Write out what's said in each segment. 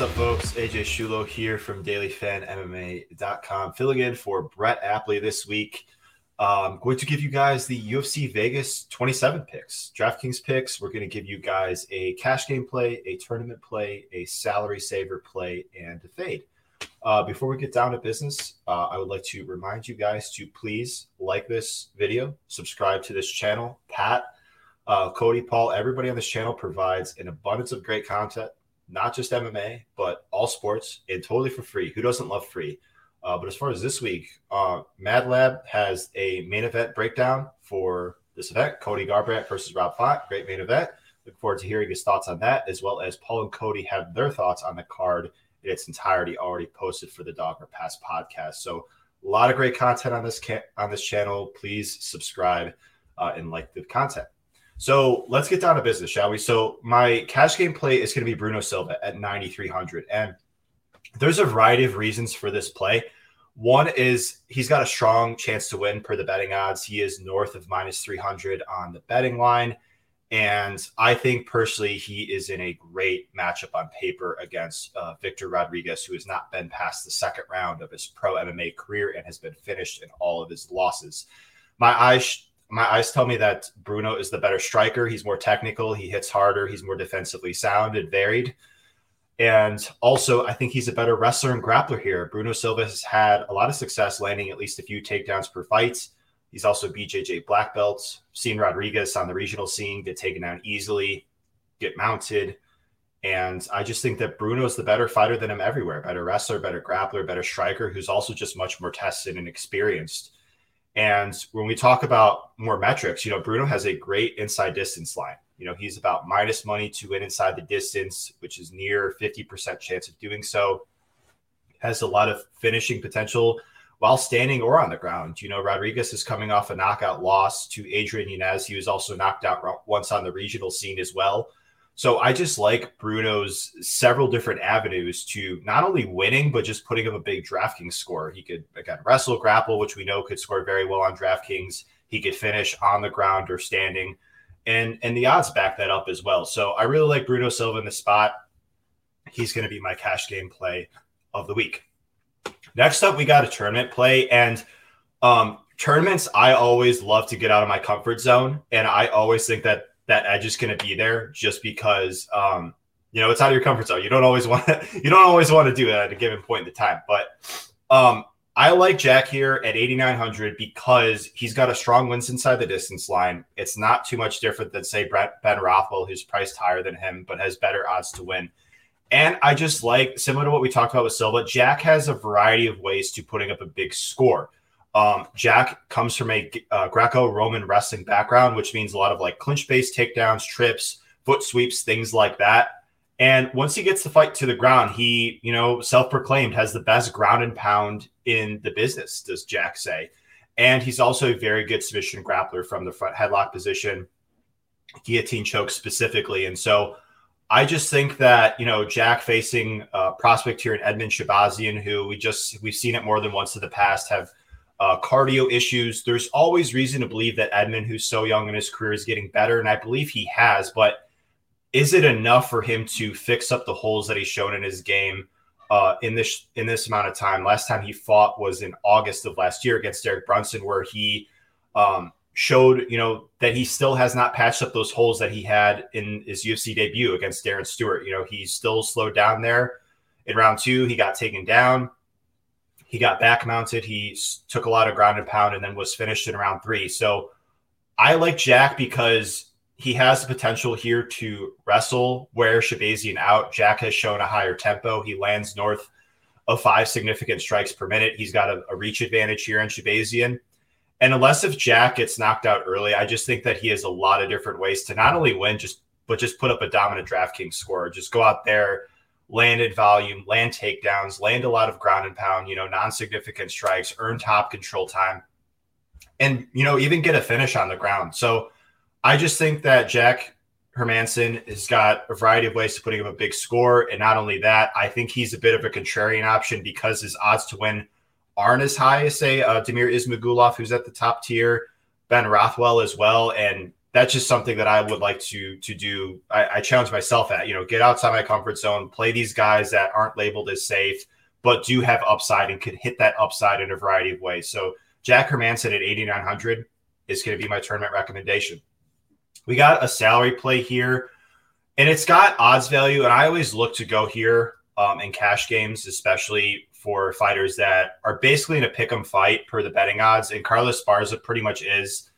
What's up, folks? AJ Schullo here from DailyFanMMA.com, filling in for Brett Apley this week. I'm going to give you guys the UFC Vegas 27 picks, DraftKings picks. We're going to give you guys a cash game play, a tournament play, a salary saver play, and a fade. Uh, before we get down to business, uh, I would like to remind you guys to please like this video, subscribe to this channel. Pat, uh, Cody, Paul, everybody on this channel provides an abundance of great content not just MMA, but all sports and totally for free. Who doesn't love free? Uh, but as far as this week, uh, Mad Lab has a main event breakdown for this event Cody Garbrandt versus Rob Font. Great main event. Look forward to hearing his thoughts on that, as well as Paul and Cody have their thoughts on the card in its entirety already posted for the Dogger Pass podcast. So a lot of great content on this ca- on this channel. Please subscribe uh, and like the content. So let's get down to business, shall we? So my cash game play is going to be Bruno Silva at 9,300. And there's a variety of reasons for this play. One is he's got a strong chance to win per the betting odds. He is north of minus 300 on the betting line. And I think personally, he is in a great matchup on paper against uh, Victor Rodriguez, who has not been past the second round of his pro MMA career and has been finished in all of his losses. My eyes my eyes tell me that Bruno is the better striker. He's more technical. He hits harder. He's more defensively sound and varied. And also, I think he's a better wrestler and grappler here. Bruno Silva has had a lot of success landing at least a few takedowns per fight. He's also BJJ black belts. Seen Rodriguez on the regional scene get taken down easily, get mounted. And I just think that Bruno is the better fighter than him everywhere. Better wrestler, better grappler, better striker, who's also just much more tested and experienced. And when we talk about more metrics, you know, Bruno has a great inside distance line. You know, he's about minus money to win inside the distance, which is near 50% chance of doing so. Has a lot of finishing potential while standing or on the ground. You know, Rodriguez is coming off a knockout loss to Adrian Yanez. He was also knocked out once on the regional scene as well. So I just like Bruno's several different avenues to not only winning, but just putting up a big DraftKings score. He could, again, wrestle, grapple, which we know could score very well on DraftKings. He could finish on the ground or standing. And, and the odds back that up as well. So I really like Bruno Silva in the spot. He's going to be my cash game play of the week. Next up, we got a tournament play. And um, tournaments, I always love to get out of my comfort zone. And I always think that that edge is going to be there just because um, you know it's out of your comfort zone. You don't always want to you don't always want to do that at a given point in the time. But um, I like Jack here at 8,900 because he's got a strong wins inside the distance line. It's not too much different than say Brett, Ben Rothwell, who's priced higher than him but has better odds to win. And I just like similar to what we talked about with Silva. Jack has a variety of ways to putting up a big score. Um, Jack comes from a uh, Greco-Roman wrestling background, which means a lot of like clinch-based takedowns, trips, foot sweeps, things like that. And once he gets the fight to the ground, he, you know, self-proclaimed has the best ground and pound in the business, does Jack say. And he's also a very good submission grappler from the front headlock position, guillotine choke specifically. And so I just think that, you know, Jack facing a prospect here in Edmen Shahbazyan, who we just, we've seen it more than once in the past, have uh, cardio issues. There's always reason to believe that Edmen, who's so young in his career, is getting better, and I believe he has. But is it enough for him to fix up the holes that he's shown in his game uh, in this in this amount of time? Last time he fought was in August of last year against Derek Brunson, where he um, showed you know that he still has not patched up those holes that he had in his UFC debut against Darren Stewart. You know he's still slowed down there. In round two, he got taken down he got back mounted. He took a lot of ground and pound and then was finished in round three. So I like Jack because he has the potential here to wrestle, wear Shahbazyan out. Jack has shown a higher tempo. He lands north of five significant strikes per minute. He's got a, a reach advantage here in Shahbazyan. And unless if Jack gets knocked out early, I just think that he has a lot of different ways to not only win, just but just put up a dominant DraftKings score. Just go out there landed volume, land takedowns, land a lot of ground and pound, you know, non significant strikes, earn top control time, and, you know, even get a finish on the ground. So I just think that Jack Hermansson has got a variety of ways to putting up a big score. And not only that, I think he's a bit of a contrarian option because his odds to win aren't as high as, say, uh, Damir Ismagulov, who's at the top tier, Ben Rothwell as well. And that's just something that I would like to to do. I, I, challenge myself at you know get outside my comfort zone, play these guys that aren't labeled as safe, but do have upside and could hit that upside in a variety of ways. So Jack Hermansson at 8900 is going to be my tournament recommendation. We got a salary play here, and it's got odds value, and I always look to go here um, in cash games, especially for fighters that are basically in a pick 'em fight per the betting odds, and Carla Esparza pretty much is.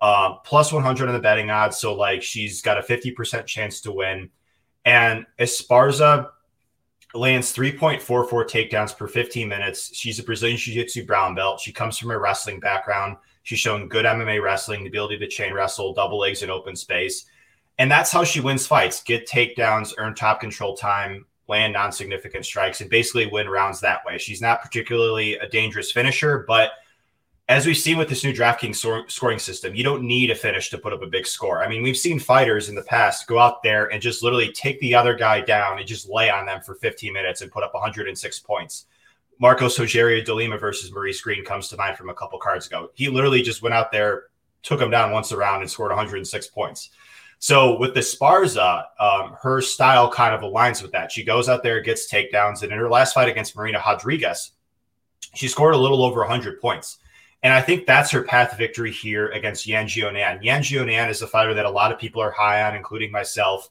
Uh, plus 100 on the betting odds. So, like, she's got a 50% chance to win. And Esparza lands 3.44 takedowns per 15 minutes. She's a Brazilian Jiu Jitsu brown belt. She comes from a wrestling background. She's shown good MMA wrestling, the ability to chain wrestle, double legs in open space. And that's how she wins fights get takedowns, earn top control time, land non significant strikes, and basically win rounds that way. She's not particularly a dangerous finisher, but as we've seen with this new DraftKings scoring system, you don't need a finish to put up a big score. I mean, we've seen fighters in the past go out there and just literally take the other guy down and just lay on them for 15 minutes and put up 106 points. Marcos Rogerio de Lima versus Maurice Greene comes to mind from a couple cards ago. He literally just went out there, took him down once around, and scored 106 points. So with the Esparza, um, her style kind of aligns with that. She goes out there, gets takedowns, and in her last fight against Marina Rodriguez, she scored a little over 100 points. And I think that's her path to victory here against Yan Xiaonan. Yan Xiaonan is a fighter that a lot of people are high on, including myself.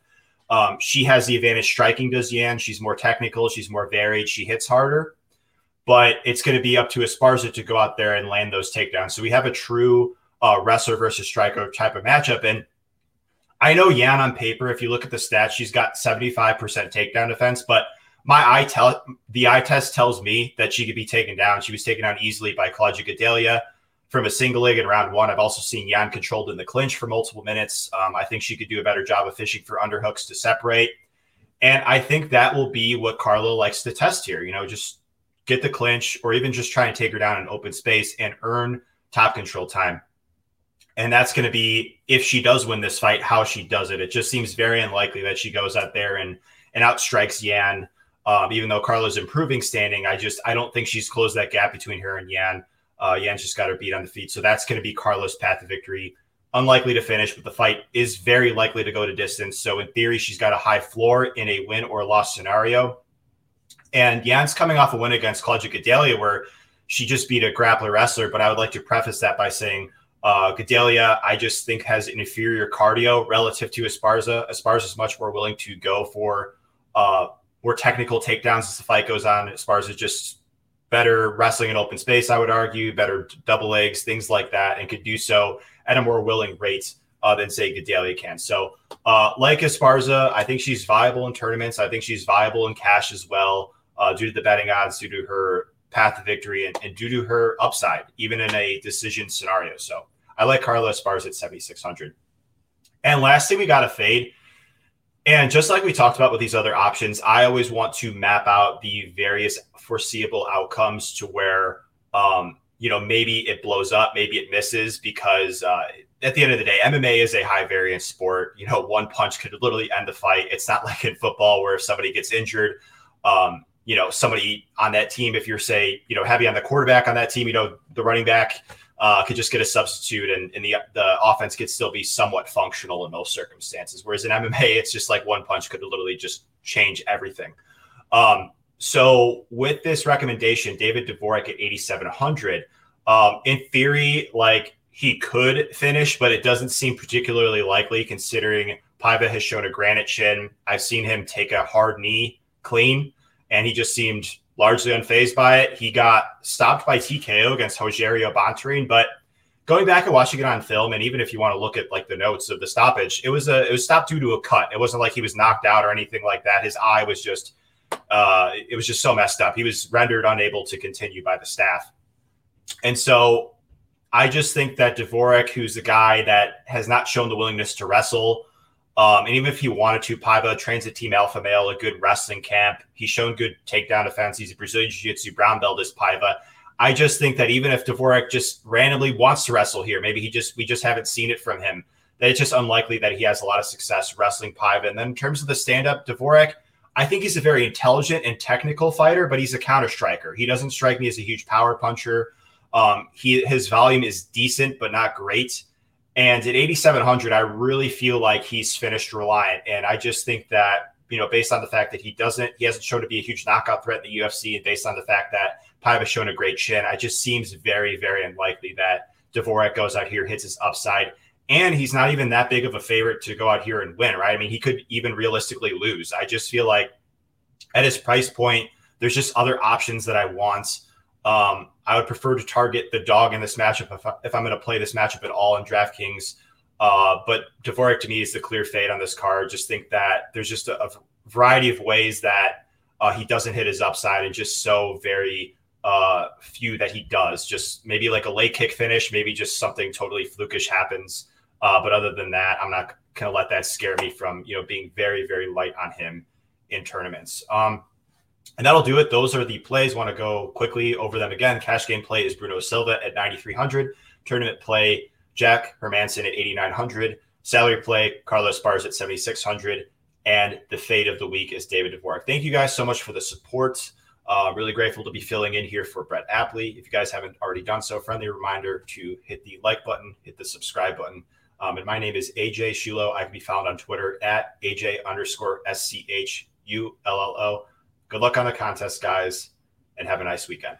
Um, she has the advantage striking, does Yan. She's more technical, she's more varied, she hits harder. But it's going to be up to Esparza to go out there and land those takedowns. So we have a true uh, wrestler versus striker type of matchup. And I know Yan on paper, if you look at the stats, she's got 75% takedown defense, but – my eye tell the eye test tells me that she could be taken down. She was taken down easily by Claudia Gadelha from a single leg in round one. I've also seen Yan controlled in the clinch for multiple minutes. Um, I think she could do a better job of fishing for underhooks to separate. And I think that will be what Carla likes to test here. You know, just get the clinch or even just try and take her down in open space and earn top control time. And that's going to be if she does win this fight, how she does it. It just seems very unlikely that she goes out there and and outstrikes Yan um, even though Carla's improving standing, I just I don't think she's closed that gap between her and Yan. Uh, Yan's just got her beat on the feet, so that's going to be Carla's path to victory. Unlikely to finish, but the fight is very likely to go to distance. So in theory, she's got a high floor in a win or loss scenario. And Yan's coming off a win against Claudia Gadelha, where she just beat a grappler wrestler. But I would like to preface that by saying uh, Gadelha, I just think has an inferior cardio relative to Esparza. Esparza is much more willing to go for uh, more technical takedowns as the fight goes on. As far as just better wrestling in open space, I would argue, better double legs, things like that, and could do so at a more willing rate uh, than say Gadelha can. So, uh, like Esparza, I think she's viable in tournaments. I think she's viable in cash as well, uh, due to the betting odds, due to her path to victory, and, and, due to her upside, even in a decision scenario. So, I like Carla Esparza at 7,600. And lastly, we got a fade. And just like we talked about with these other options, I always want to map out the various foreseeable outcomes to where, um, you know, maybe it blows up, maybe it misses, because uh, at the end of the day, MMA is a high variance sport. You know, one punch could literally end the fight. It's not like in football where if somebody gets injured, um, you know, somebody on that team, if you're, say, you know, heavy on the quarterback on that team, you know, the running back uh, could just get a substitute and, and the the offense could still be somewhat functional in most circumstances. Whereas in MMA, it's just like one punch could literally just change everything. Um, so with this recommendation, David Dvorak at 8,700, um, in theory, like he could finish, but it doesn't seem particularly likely considering Paiva has shown a granite chin. I've seen him take a hard knee clean, and he just seemed largely unfazed by it. He got stopped by TKO against Rogerio Bontorin, but going back and watching it on film, and even if you want to look at like the notes of the stoppage, it was a it was stopped due to a cut. It wasn't like he was knocked out or anything like that. His eye was just uh, it was just so messed up. He was rendered unable to continue by the staff, and so I just think that Dvorak, who's a guy that has not shown the willingness to wrestle, um, and even if he wanted to, Paiva trains at Team Alpha Male, a good wrestling camp. He's shown good takedown defense. He's a Brazilian Jiu Jitsu brown belt as Paiva. I just think that even if Dvorak just randomly wants to wrestle here, maybe he just we just haven't seen it from him. That it's just unlikely that he has a lot of success wrestling Paiva. And then in terms of the stand-up, Dvorak, I think he's a very intelligent and technical fighter, but he's a counter striker. He doesn't strike me as a huge power puncher. Um, he his volume is decent, but not great. And at 8,700, I really feel like he's finished reliant. And I just think that, you know, based on the fact that he doesn't, he hasn't shown to be a huge knockout threat in the UFC, and based on the fact that Paiva shown a great chin, I just seems very, very unlikely that Dvorak goes out here, hits his upside. And he's not even that big of a favorite to go out here and win, right? I mean, he could even realistically lose. I just feel like at his price point, there's just other options that I want. Um, I would prefer to target the dog in this matchup if, I, I'm going to play this matchup at all in DraftKings. Uh, but Dvorak to me is the clear fade on this card. Just think that there's just a, a variety of ways that uh, he doesn't hit his upside and just so very uh, few that he does. Just maybe like a late kick finish, maybe just something totally flukish happens. Uh, but other than that, I'm not going to let that scare me from you know being very very light on him in tournaments. Um, and that'll do it. Those are the plays. Want to go quickly over them again. Cash game play is Bruno Silva at 9,300. Tournament play Jack Hermansson at 8,900. Salary play Carla Esparza at 7,600. And the fade of the week is David Dvorak. Thank you guys so much for the support. Uh, really grateful to be filling in here for Brett Apley. If you guys haven't already done so, friendly reminder to hit the like button, hit the subscribe button. Um, and my name is AJ Schullo. I can be found on Twitter at AJ underscore S C H U L L O. Good luck on the contest, guys, and have a nice weekend.